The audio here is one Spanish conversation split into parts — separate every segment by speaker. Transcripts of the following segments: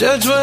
Speaker 1: Judge what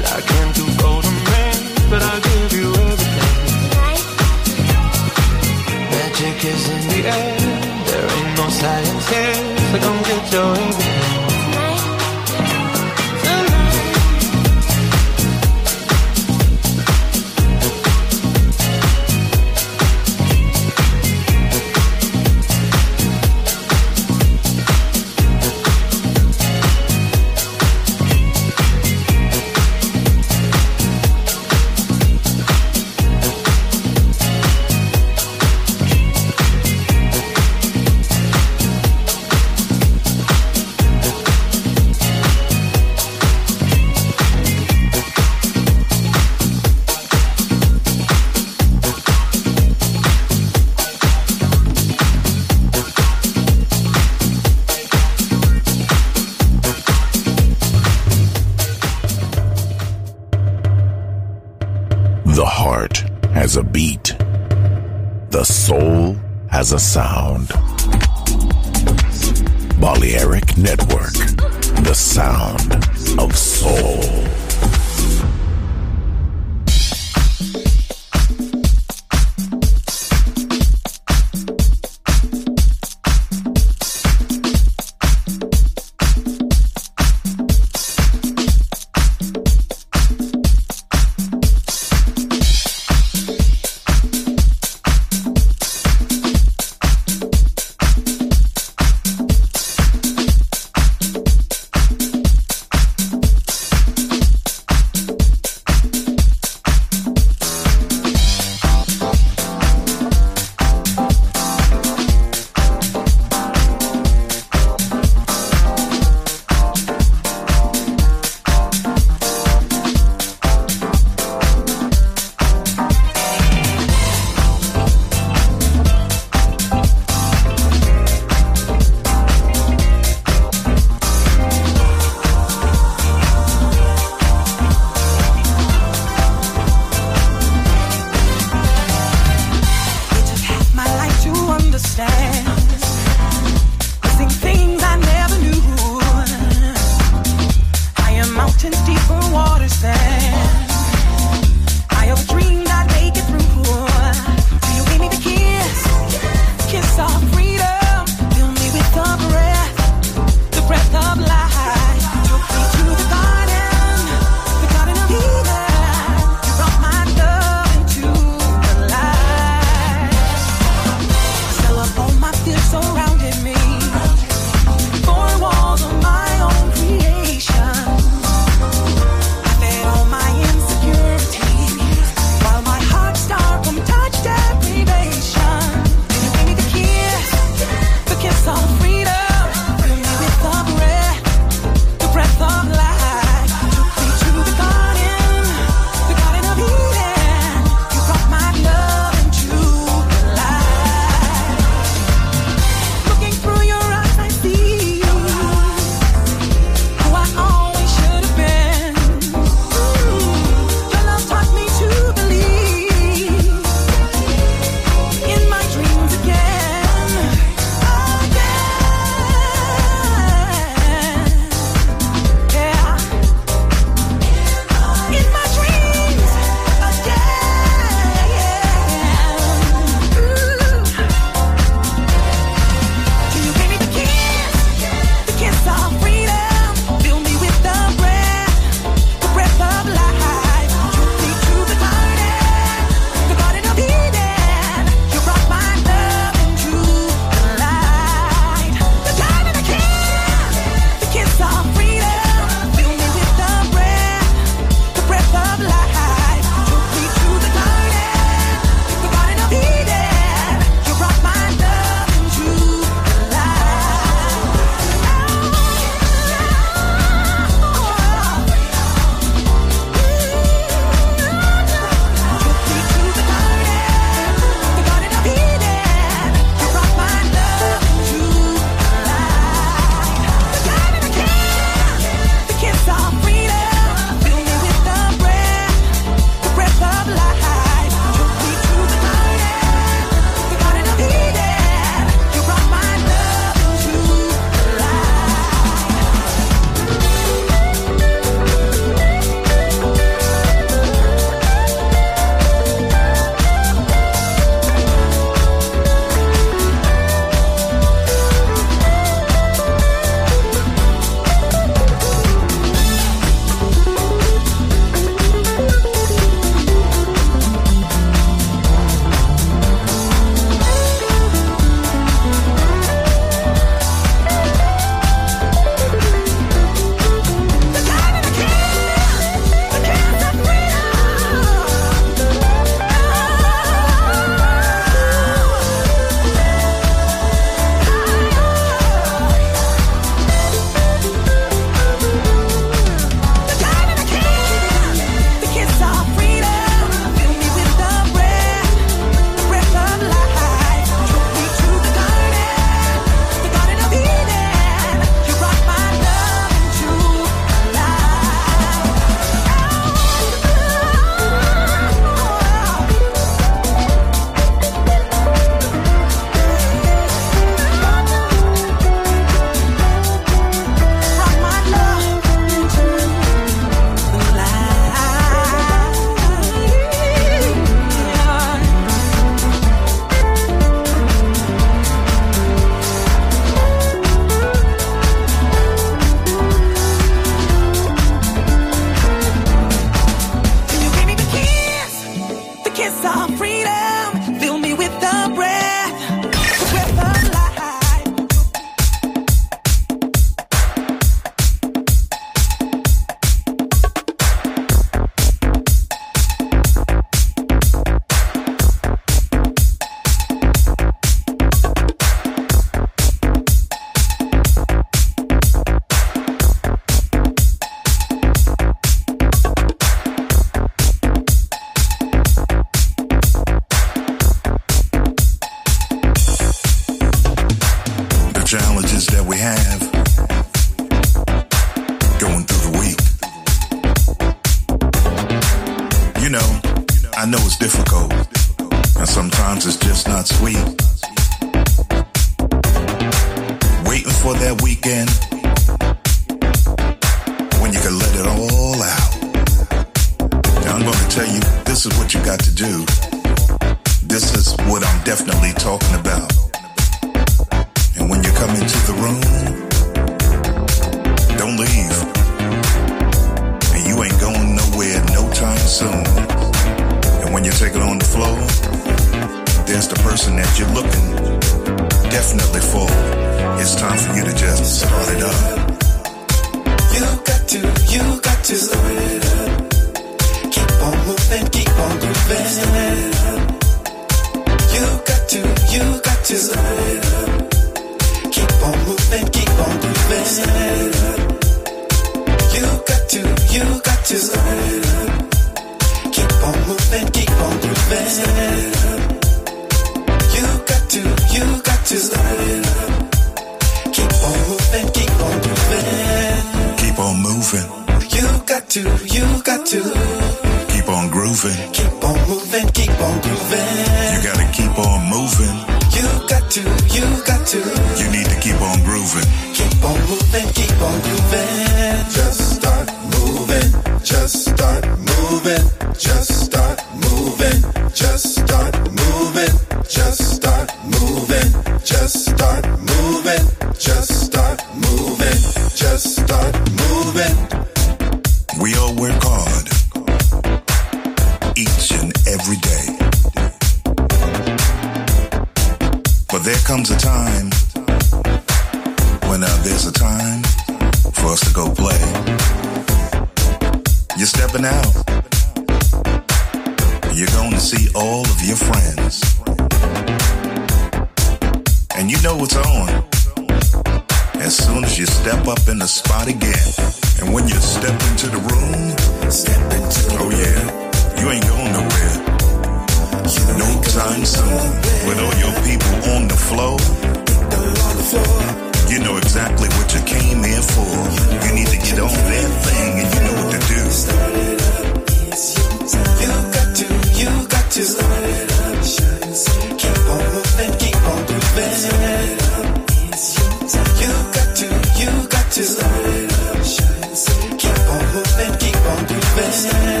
Speaker 2: on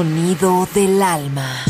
Speaker 3: Sonido del alma.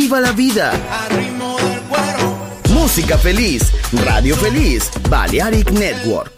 Speaker 4: ¡Viva la vida! Música feliz, radio feliz, Balearic Network.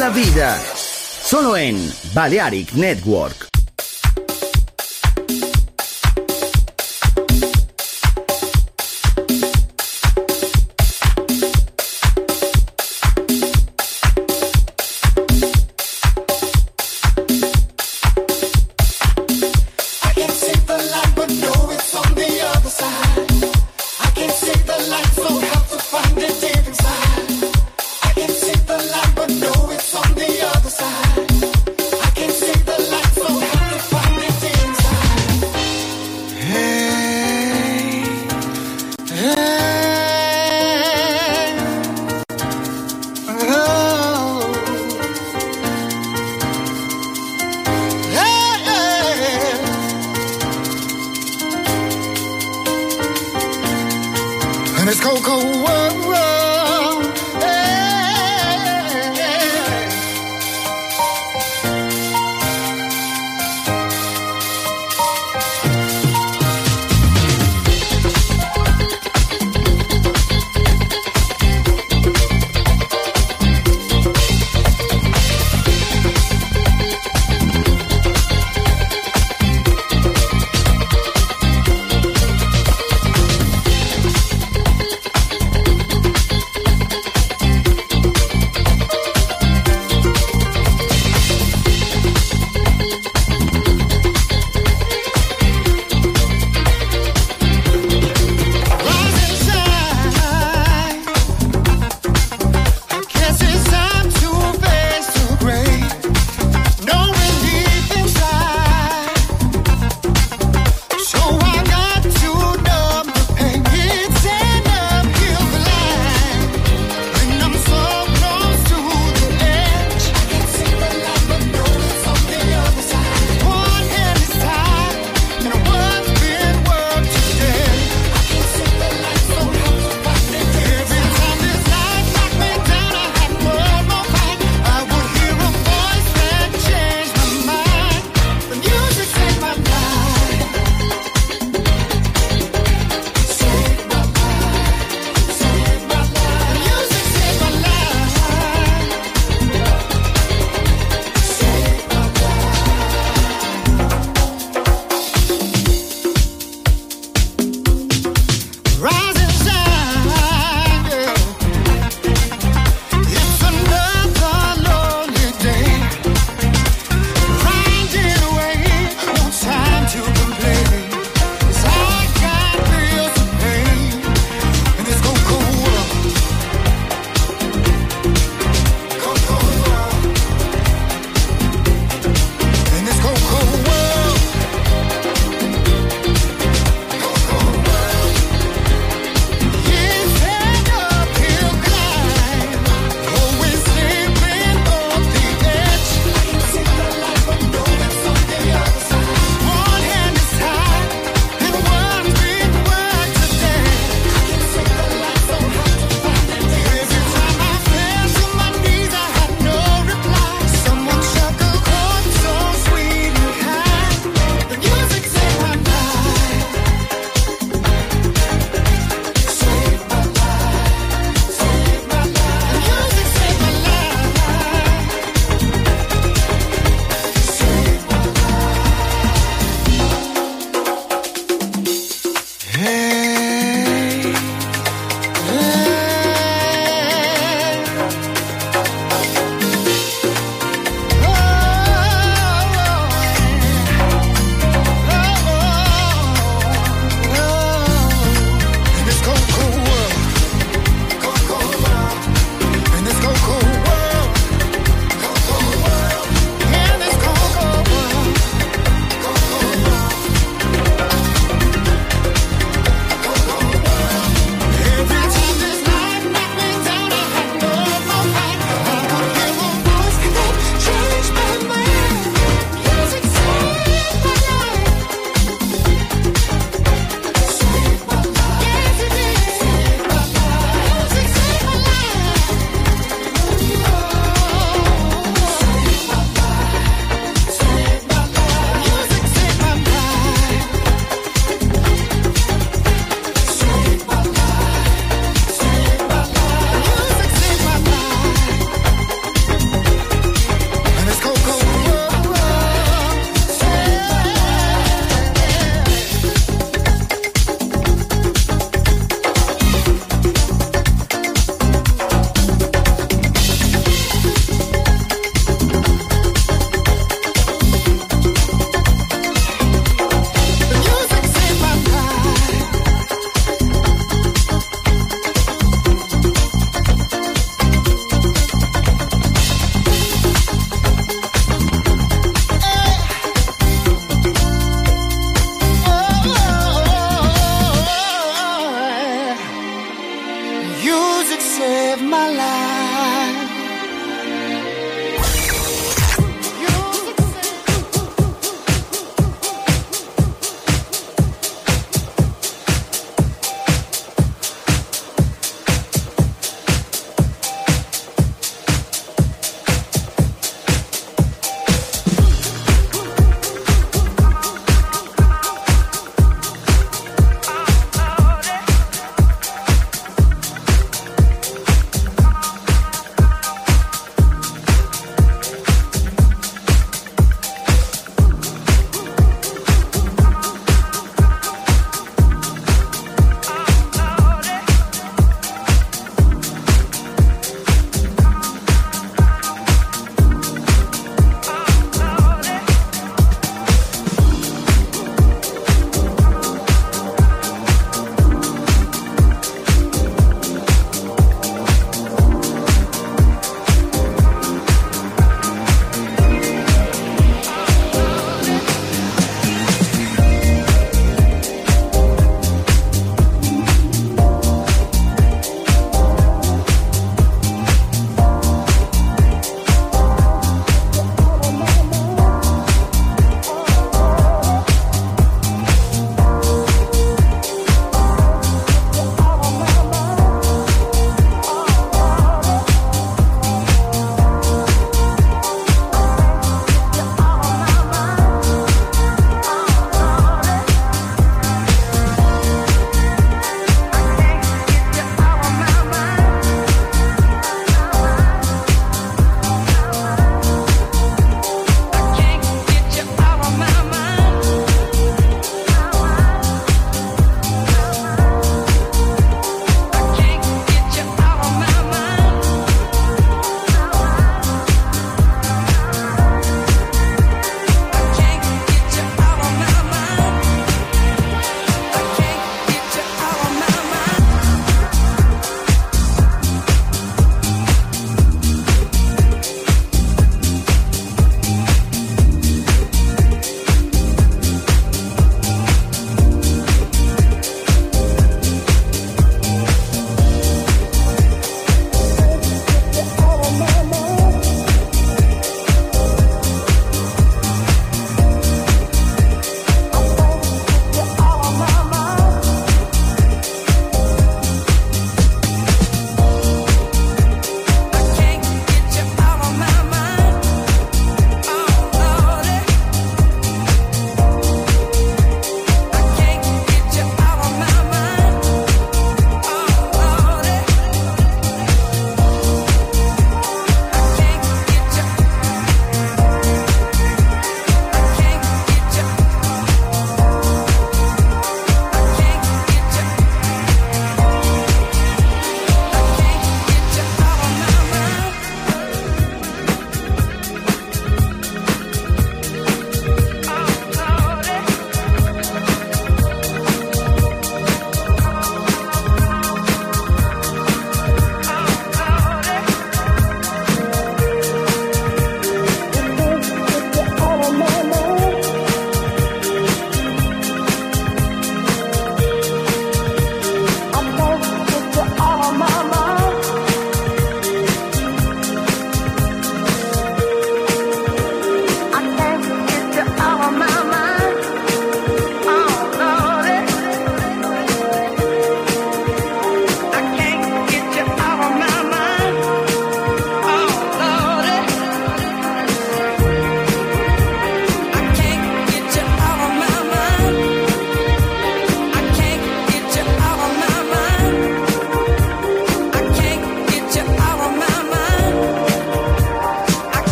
Speaker 5: La vida. Solo en Balearic Network.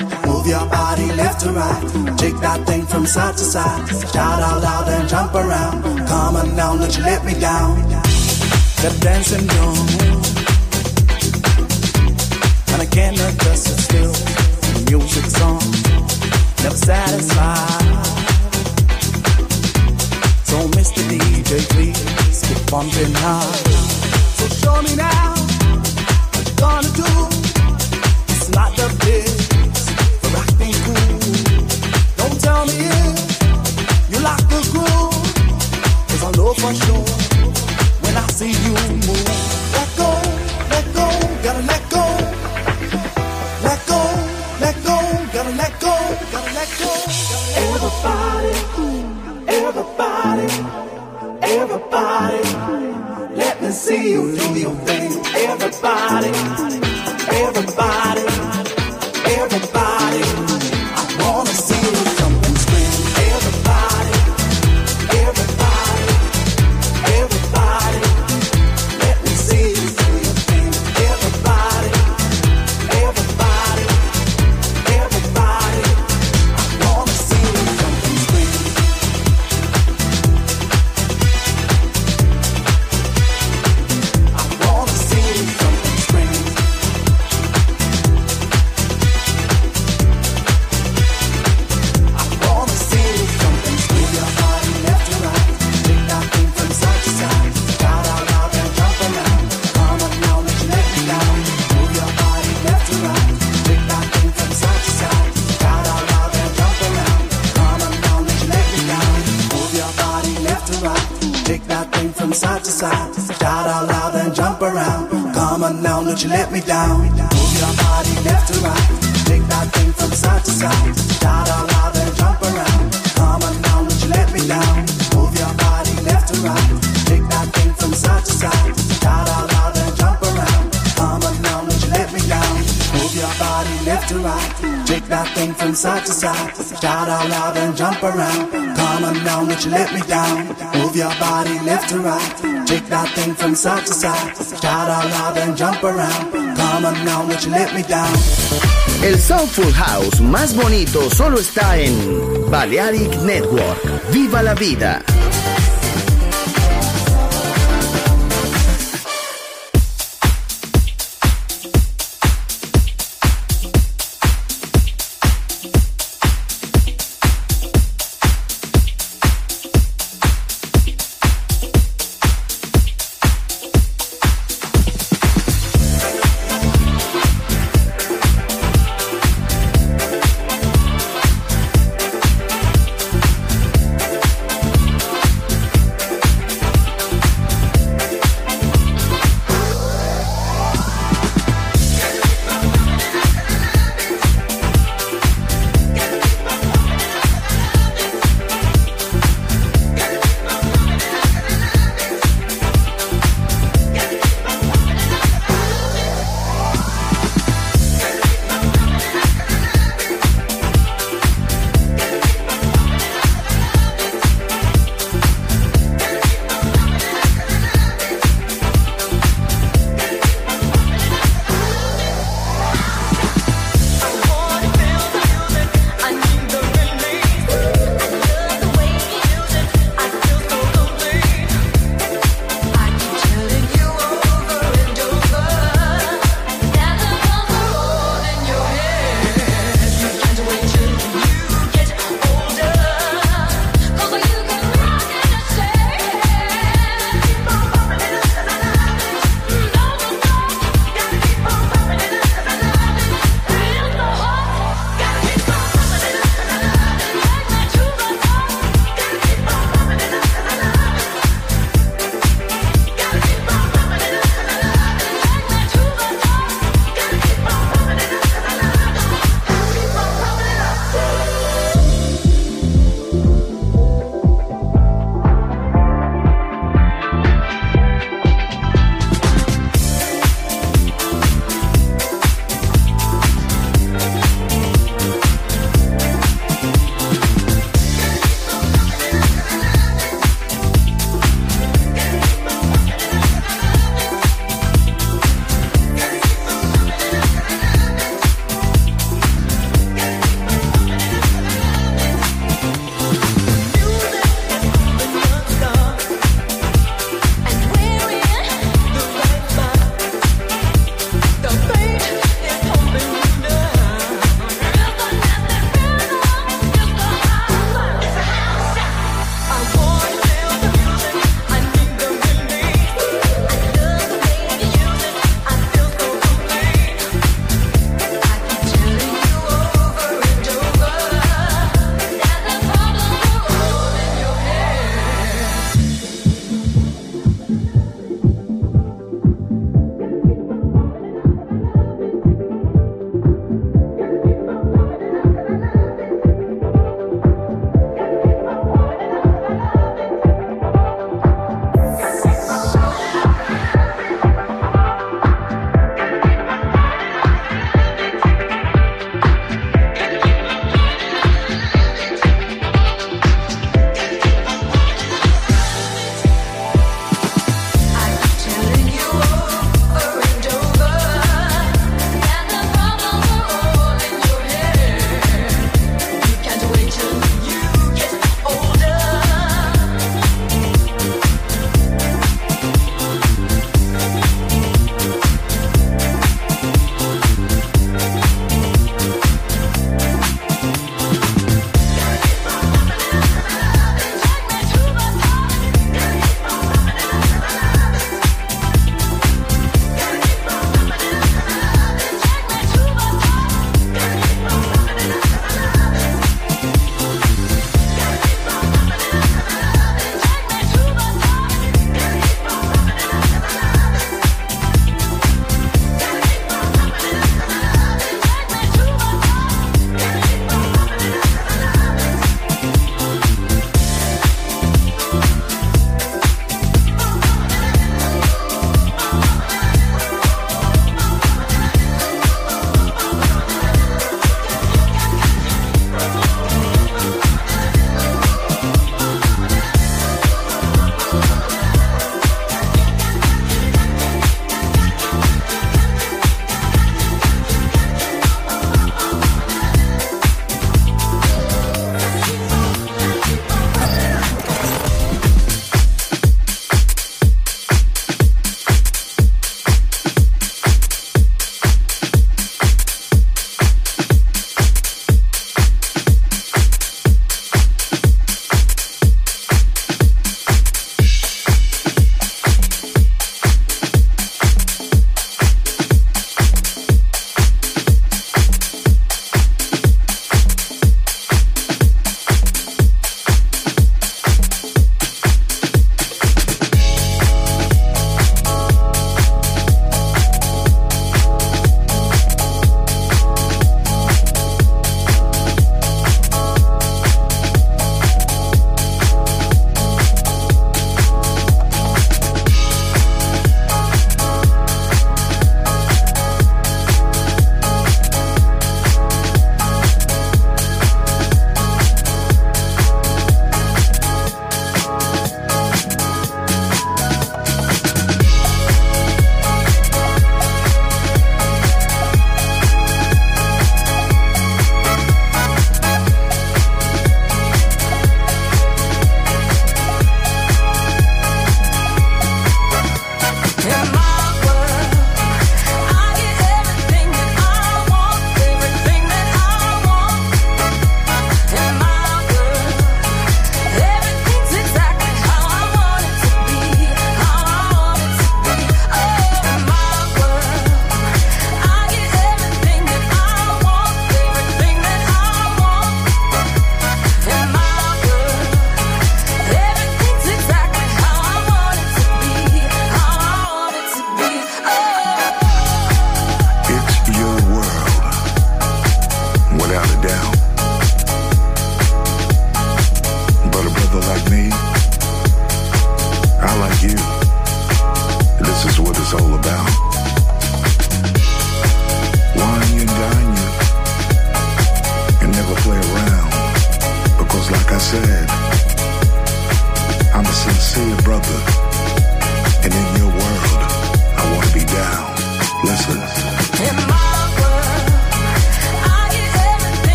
Speaker 6: Move your body left to right. Take that thing from side to side. Shout out loud and jump around. Come on now, don't you let me down. The dancing room. And I cannot just sit still. The music's on. Never satisfied. So Mr. DJ, please keep bumping hard. So show me now what you gonna do. It's not the big for sure when I see you move. Let go, let go, gotta let go. Let go, let go, gotta let go, gotta let go. Everybody, everybody, everybody, let me see you do your thing. Everybody. side to side. Shout out loud and jump around. Come on now, let me down?
Speaker 4: El House más bonito solo está en Balearic Network. ¡Viva la vida!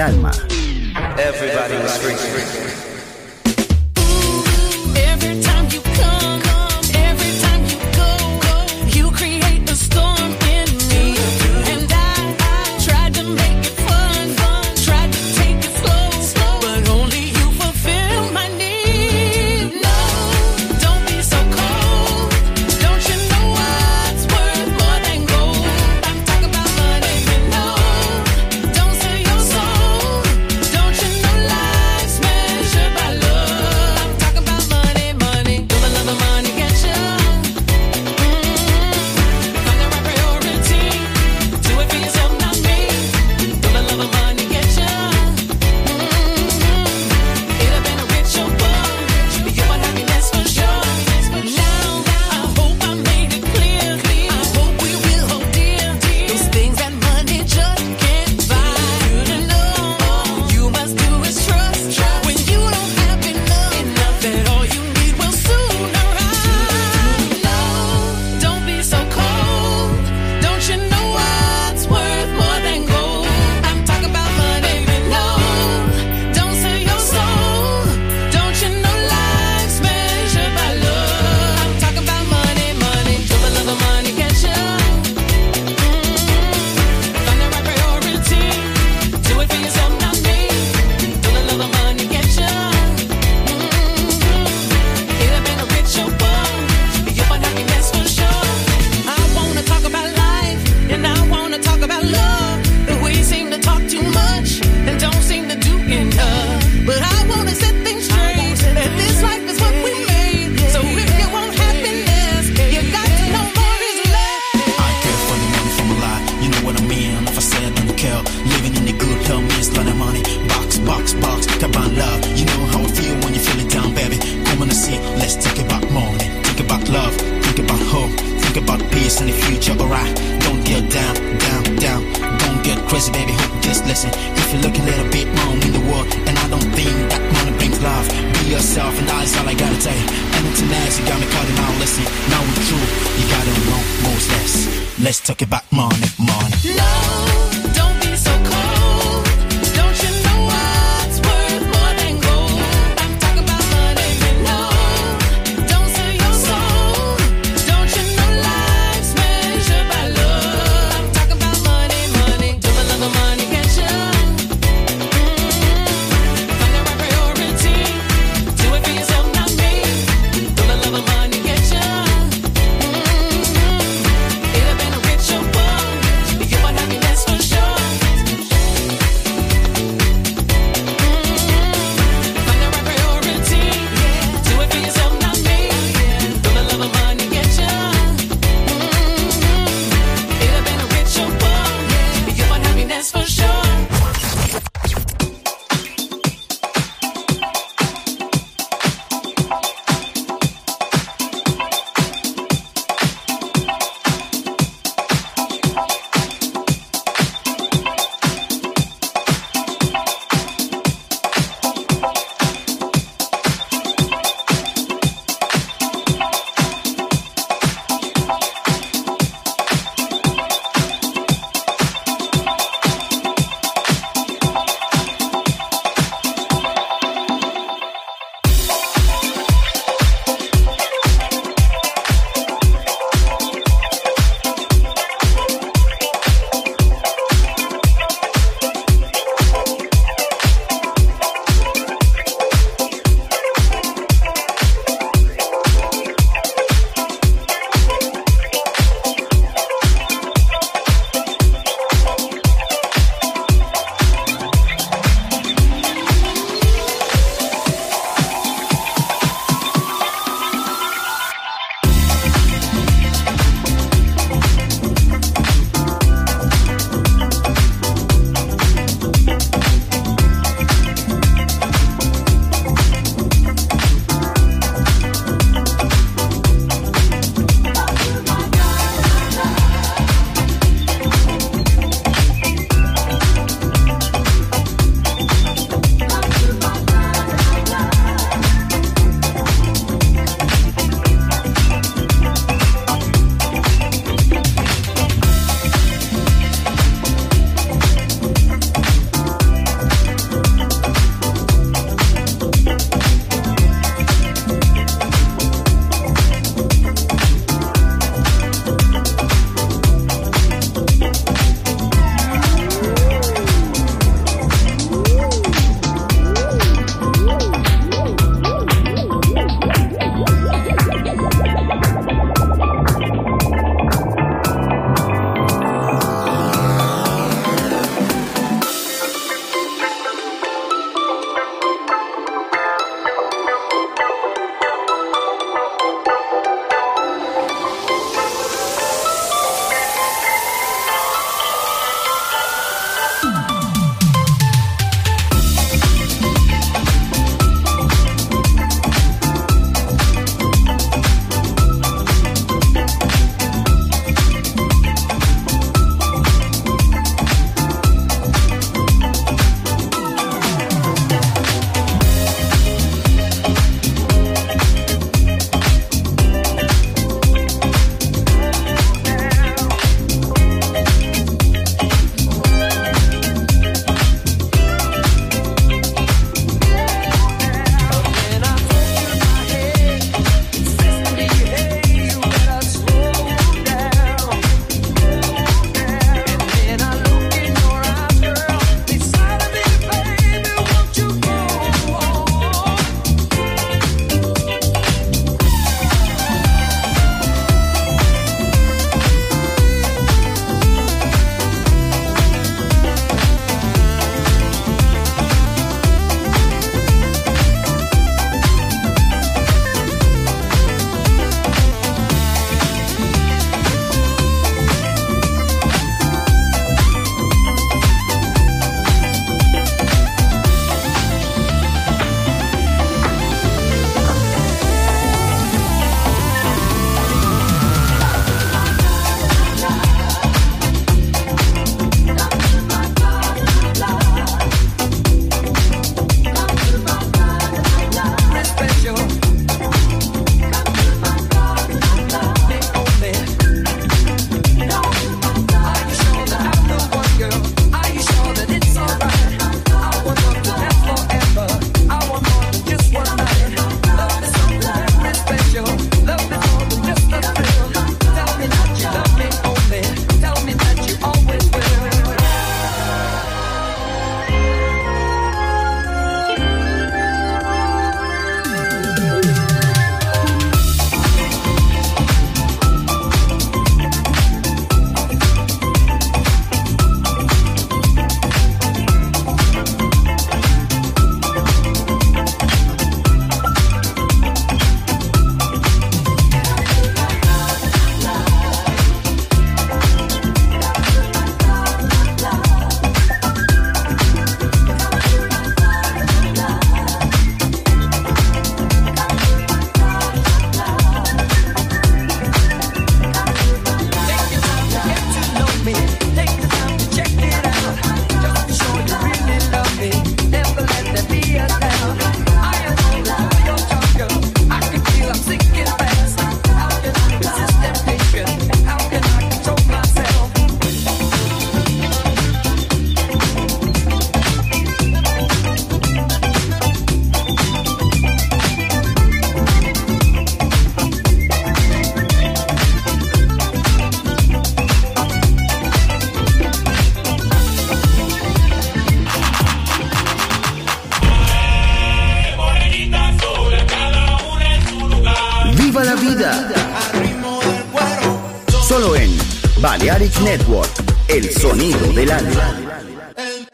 Speaker 4: Alma.